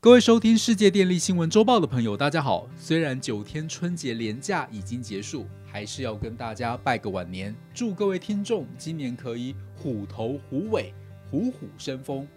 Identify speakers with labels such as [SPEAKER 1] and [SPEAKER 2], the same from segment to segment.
[SPEAKER 1] 各位收听世界电力新闻周报的朋友，大家好。虽然九天春节连假已经结束，还是要跟大家拜个晚年，祝各位听众今年可以虎头虎尾，虎虎生风。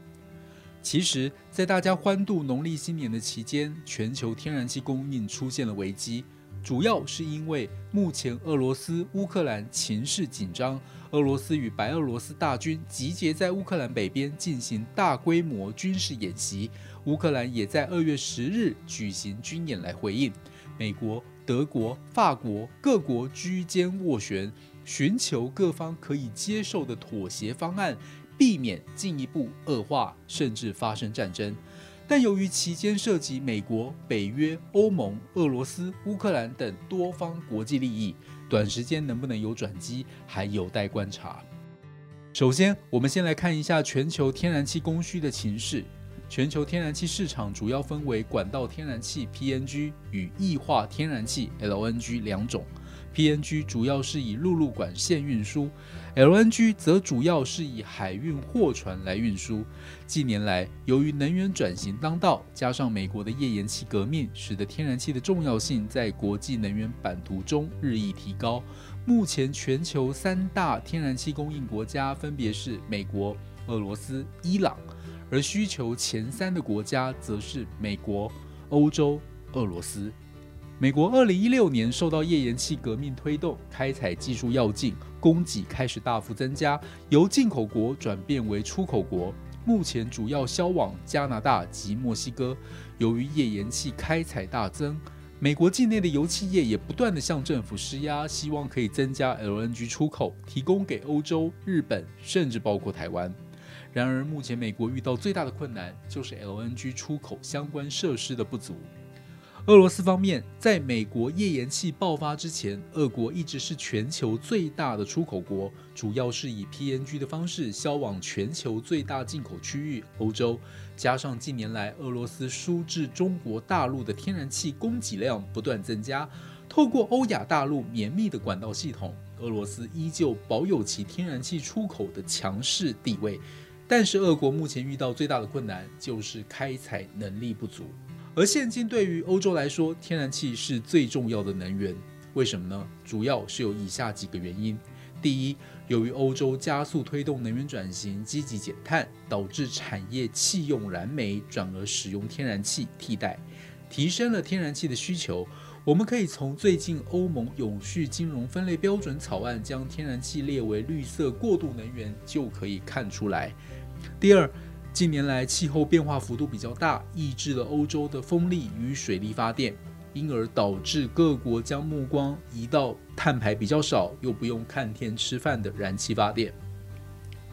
[SPEAKER 1] 其实，在大家欢度农历新年的期间，全球天然气供应出现了危机。主要是因为目前俄罗斯乌克兰情势紧张，俄罗斯与白俄罗斯大军集结在乌克兰北边进行大规模军事演习，乌克兰也在二月十日举行军演来回应。美国、德国、法国各国居间斡旋，寻求各方可以接受的妥协方案，避免进一步恶化甚至发生战争。但由于其间涉及美国、北约、欧盟、俄罗斯、乌克兰等多方国际利益，短时间能不能有转机还有待观察。首先，我们先来看一下全球天然气供需的情势。全球天然气市场主要分为管道天然气 （PNG） 与液化天然气 （LNG） 两种。PNG 主要是以陆路管线运输，LNG 则主要是以海运货船来运输。近年来，由于能源转型当道，加上美国的页岩气革命，使得天然气的重要性在国际能源版图中日益提高。目前，全球三大天然气供应国家分别是美国、俄罗斯、伊朗，而需求前三的国家则是美国、欧洲、俄罗斯。美国二零一六年受到页岩气革命推动，开采技术要进，供给开始大幅增加，由进口国转变为出口国，目前主要销往加拿大及墨西哥。由于页岩气开采大增，美国境内的油气业也不断的向政府施压，希望可以增加 LNG 出口，提供给欧洲、日本，甚至包括台湾。然而，目前美国遇到最大的困难就是 LNG 出口相关设施的不足。俄罗斯方面，在美国页岩气爆发之前，俄国一直是全球最大的出口国，主要是以 PNG 的方式销往全球最大进口区域欧洲。加上近年来俄罗斯输至中国大陆的天然气供给量不断增加，透过欧亚大陆绵密的管道系统，俄罗斯依旧保有其天然气出口的强势地位。但是，俄国目前遇到最大的困难就是开采能力不足。而现今对于欧洲来说，天然气是最重要的能源。为什么呢？主要是有以下几个原因：第一，由于欧洲加速推动能源转型，积极减碳，导致产业弃用燃煤，转而使用天然气替代，提升了天然气的需求。我们可以从最近欧盟永续金融分类标准草案将天然气列为绿色过渡能源就可以看出来。第二。近年来，气候变化幅度比较大，抑制了欧洲的风力与水力发电，因而导致各国将目光移到碳排比较少又不用看天吃饭的燃气发电。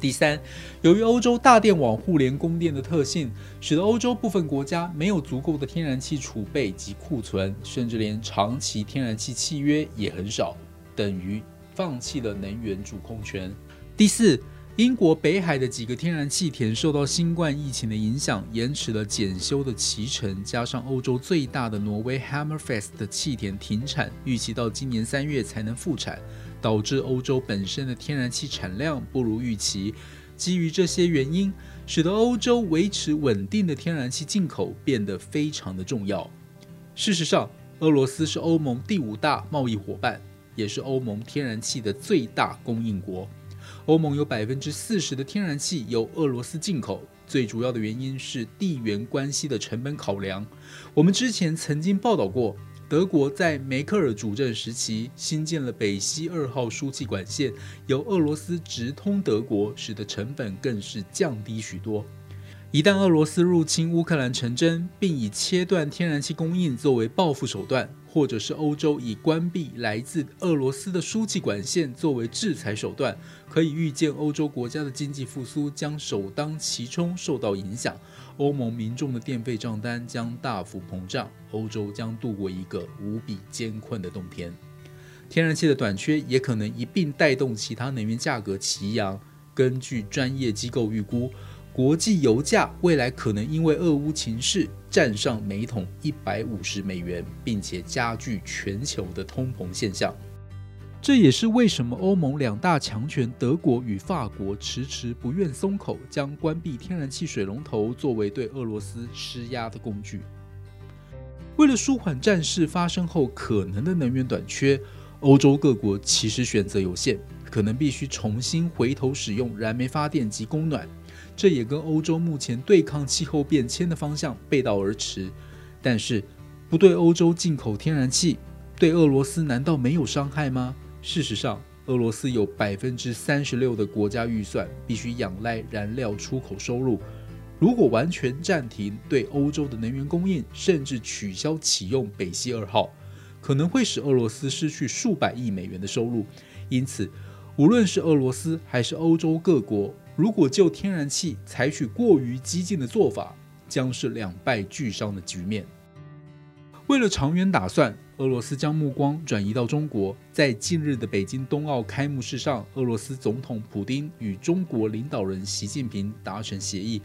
[SPEAKER 1] 第三，由于欧洲大电网互联供电的特性，使得欧洲部分国家没有足够的天然气储备及库存，甚至连长期天然气契约也很少，等于放弃了能源主控权。第四。英国北海的几个天然气田受到新冠疫情的影响，延迟了检修的期程。加上欧洲最大的挪威 Hammerfest 的气田停产，预期到今年三月才能复产，导致欧洲本身的天然气产量不如预期。基于这些原因，使得欧洲维持稳定的天然气进口变得非常的重要。事实上，俄罗斯是欧盟第五大贸易伙伴，也是欧盟天然气的最大供应国。欧盟有百分之四十的天然气由俄罗斯进口，最主要的原因是地缘关系的成本考量。我们之前曾经报道过，德国在梅克尔主政时期新建了北溪二号输气管线，由俄罗斯直通德国，使得成本更是降低许多。一旦俄罗斯入侵乌克兰成真，并以切断天然气供应作为报复手段，或者是欧洲以关闭来自俄罗斯的输气管线作为制裁手段，可以预见欧洲国家的经济复苏将首当其冲受到影响，欧盟民众的电费账单将大幅膨胀，欧洲将度过一个无比艰困的冬天。天然气的短缺也可能一并带动其他能源价格齐扬。根据专业机构预估。国际油价未来可能因为俄乌情势站上每桶一百五十美元，并且加剧全球的通膨现象。这也是为什么欧盟两大强权德国与法国迟迟不愿松口，将关闭天然气水龙头作为对俄罗斯施压的工具。为了舒缓战事发生后可能的能源短缺，欧洲各国其实选择有限，可能必须重新回头使用燃煤发电及供暖。这也跟欧洲目前对抗气候变迁的方向背道而驰。但是，不对欧洲进口天然气，对俄罗斯难道没有伤害吗？事实上，俄罗斯有百分之三十六的国家预算必须仰赖燃料出口收入。如果完全暂停对欧洲的能源供应，甚至取消启用北溪二号，可能会使俄罗斯失去数百亿美元的收入。因此，无论是俄罗斯还是欧洲各国，如果就天然气采取过于激进的做法，将是两败俱伤的局面。为了长远打算，俄罗斯将目光转移到中国。在近日的北京冬奥开幕式上，俄罗斯总统普京与中国领导人习近平达成协议，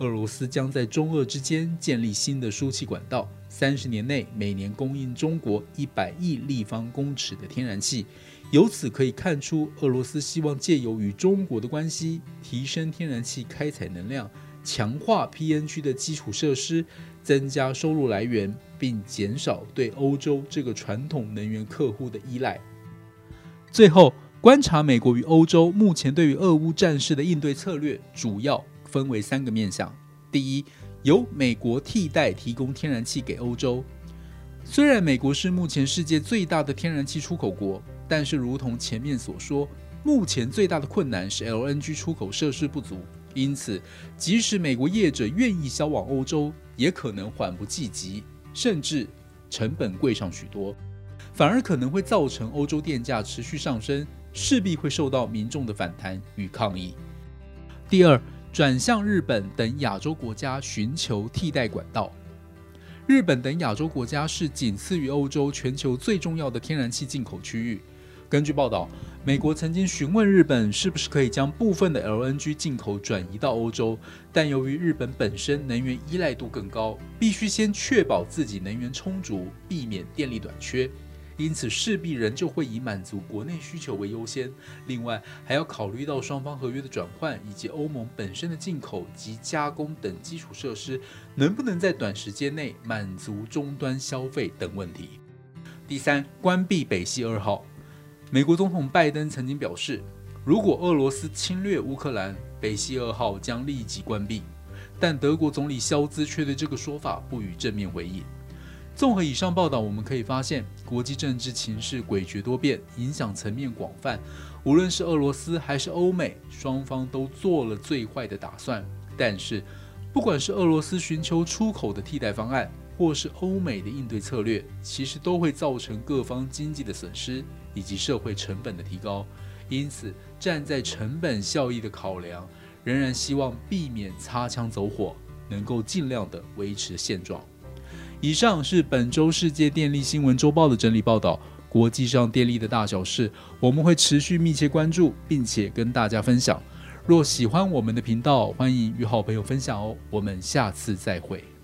[SPEAKER 1] 俄罗斯将在中俄之间建立新的输气管道，三十年内每年供应中国一百亿立方公尺的天然气。由此可以看出，俄罗斯希望借由与中国的关系，提升天然气开采能量，强化 PN 区的基础设施，增加收入来源，并减少对欧洲这个传统能源客户的依赖。最后，观察美国与欧洲目前对于俄乌战事的应对策略，主要分为三个面向：第一，由美国替代提供天然气给欧洲。虽然美国是目前世界最大的天然气出口国，但是如同前面所说，目前最大的困难是 LNG 出口设施不足。因此，即使美国业者愿意销往欧洲，也可能缓不济急，甚至成本贵上许多，反而可能会造成欧洲电价持续上升，势必会受到民众的反弹与抗议。第二，转向日本等亚洲国家寻求替代管道。日本等亚洲国家是仅次于欧洲全球最重要的天然气进口区域。根据报道，美国曾经询问日本是不是可以将部分的 LNG 进口转移到欧洲，但由于日本本身能源依赖度更高，必须先确保自己能源充足，避免电力短缺。因此，势必仍旧会以满足国内需求为优先。另外，还要考虑到双方合约的转换，以及欧盟本身的进口及加工等基础设施能不能在短时间内满足终端消费等问题。第三，关闭北溪二号。美国总统拜登曾经表示，如果俄罗斯侵略乌克兰，北溪二号将立即关闭。但德国总理肖兹却对这个说法不予正面回应。综合以上报道，我们可以发现，国际政治情势诡谲多变，影响层面广泛。无论是俄罗斯还是欧美，双方都做了最坏的打算。但是，不管是俄罗斯寻求出口的替代方案，或是欧美的应对策略，其实都会造成各方经济的损失以及社会成本的提高。因此，站在成本效益的考量，仍然希望避免擦枪走火，能够尽量的维持现状。以上是本周世界电力新闻周报的整理报道。国际上电力的大小事，我们会持续密切关注，并且跟大家分享。若喜欢我们的频道，欢迎与好朋友分享哦。我们下次再会。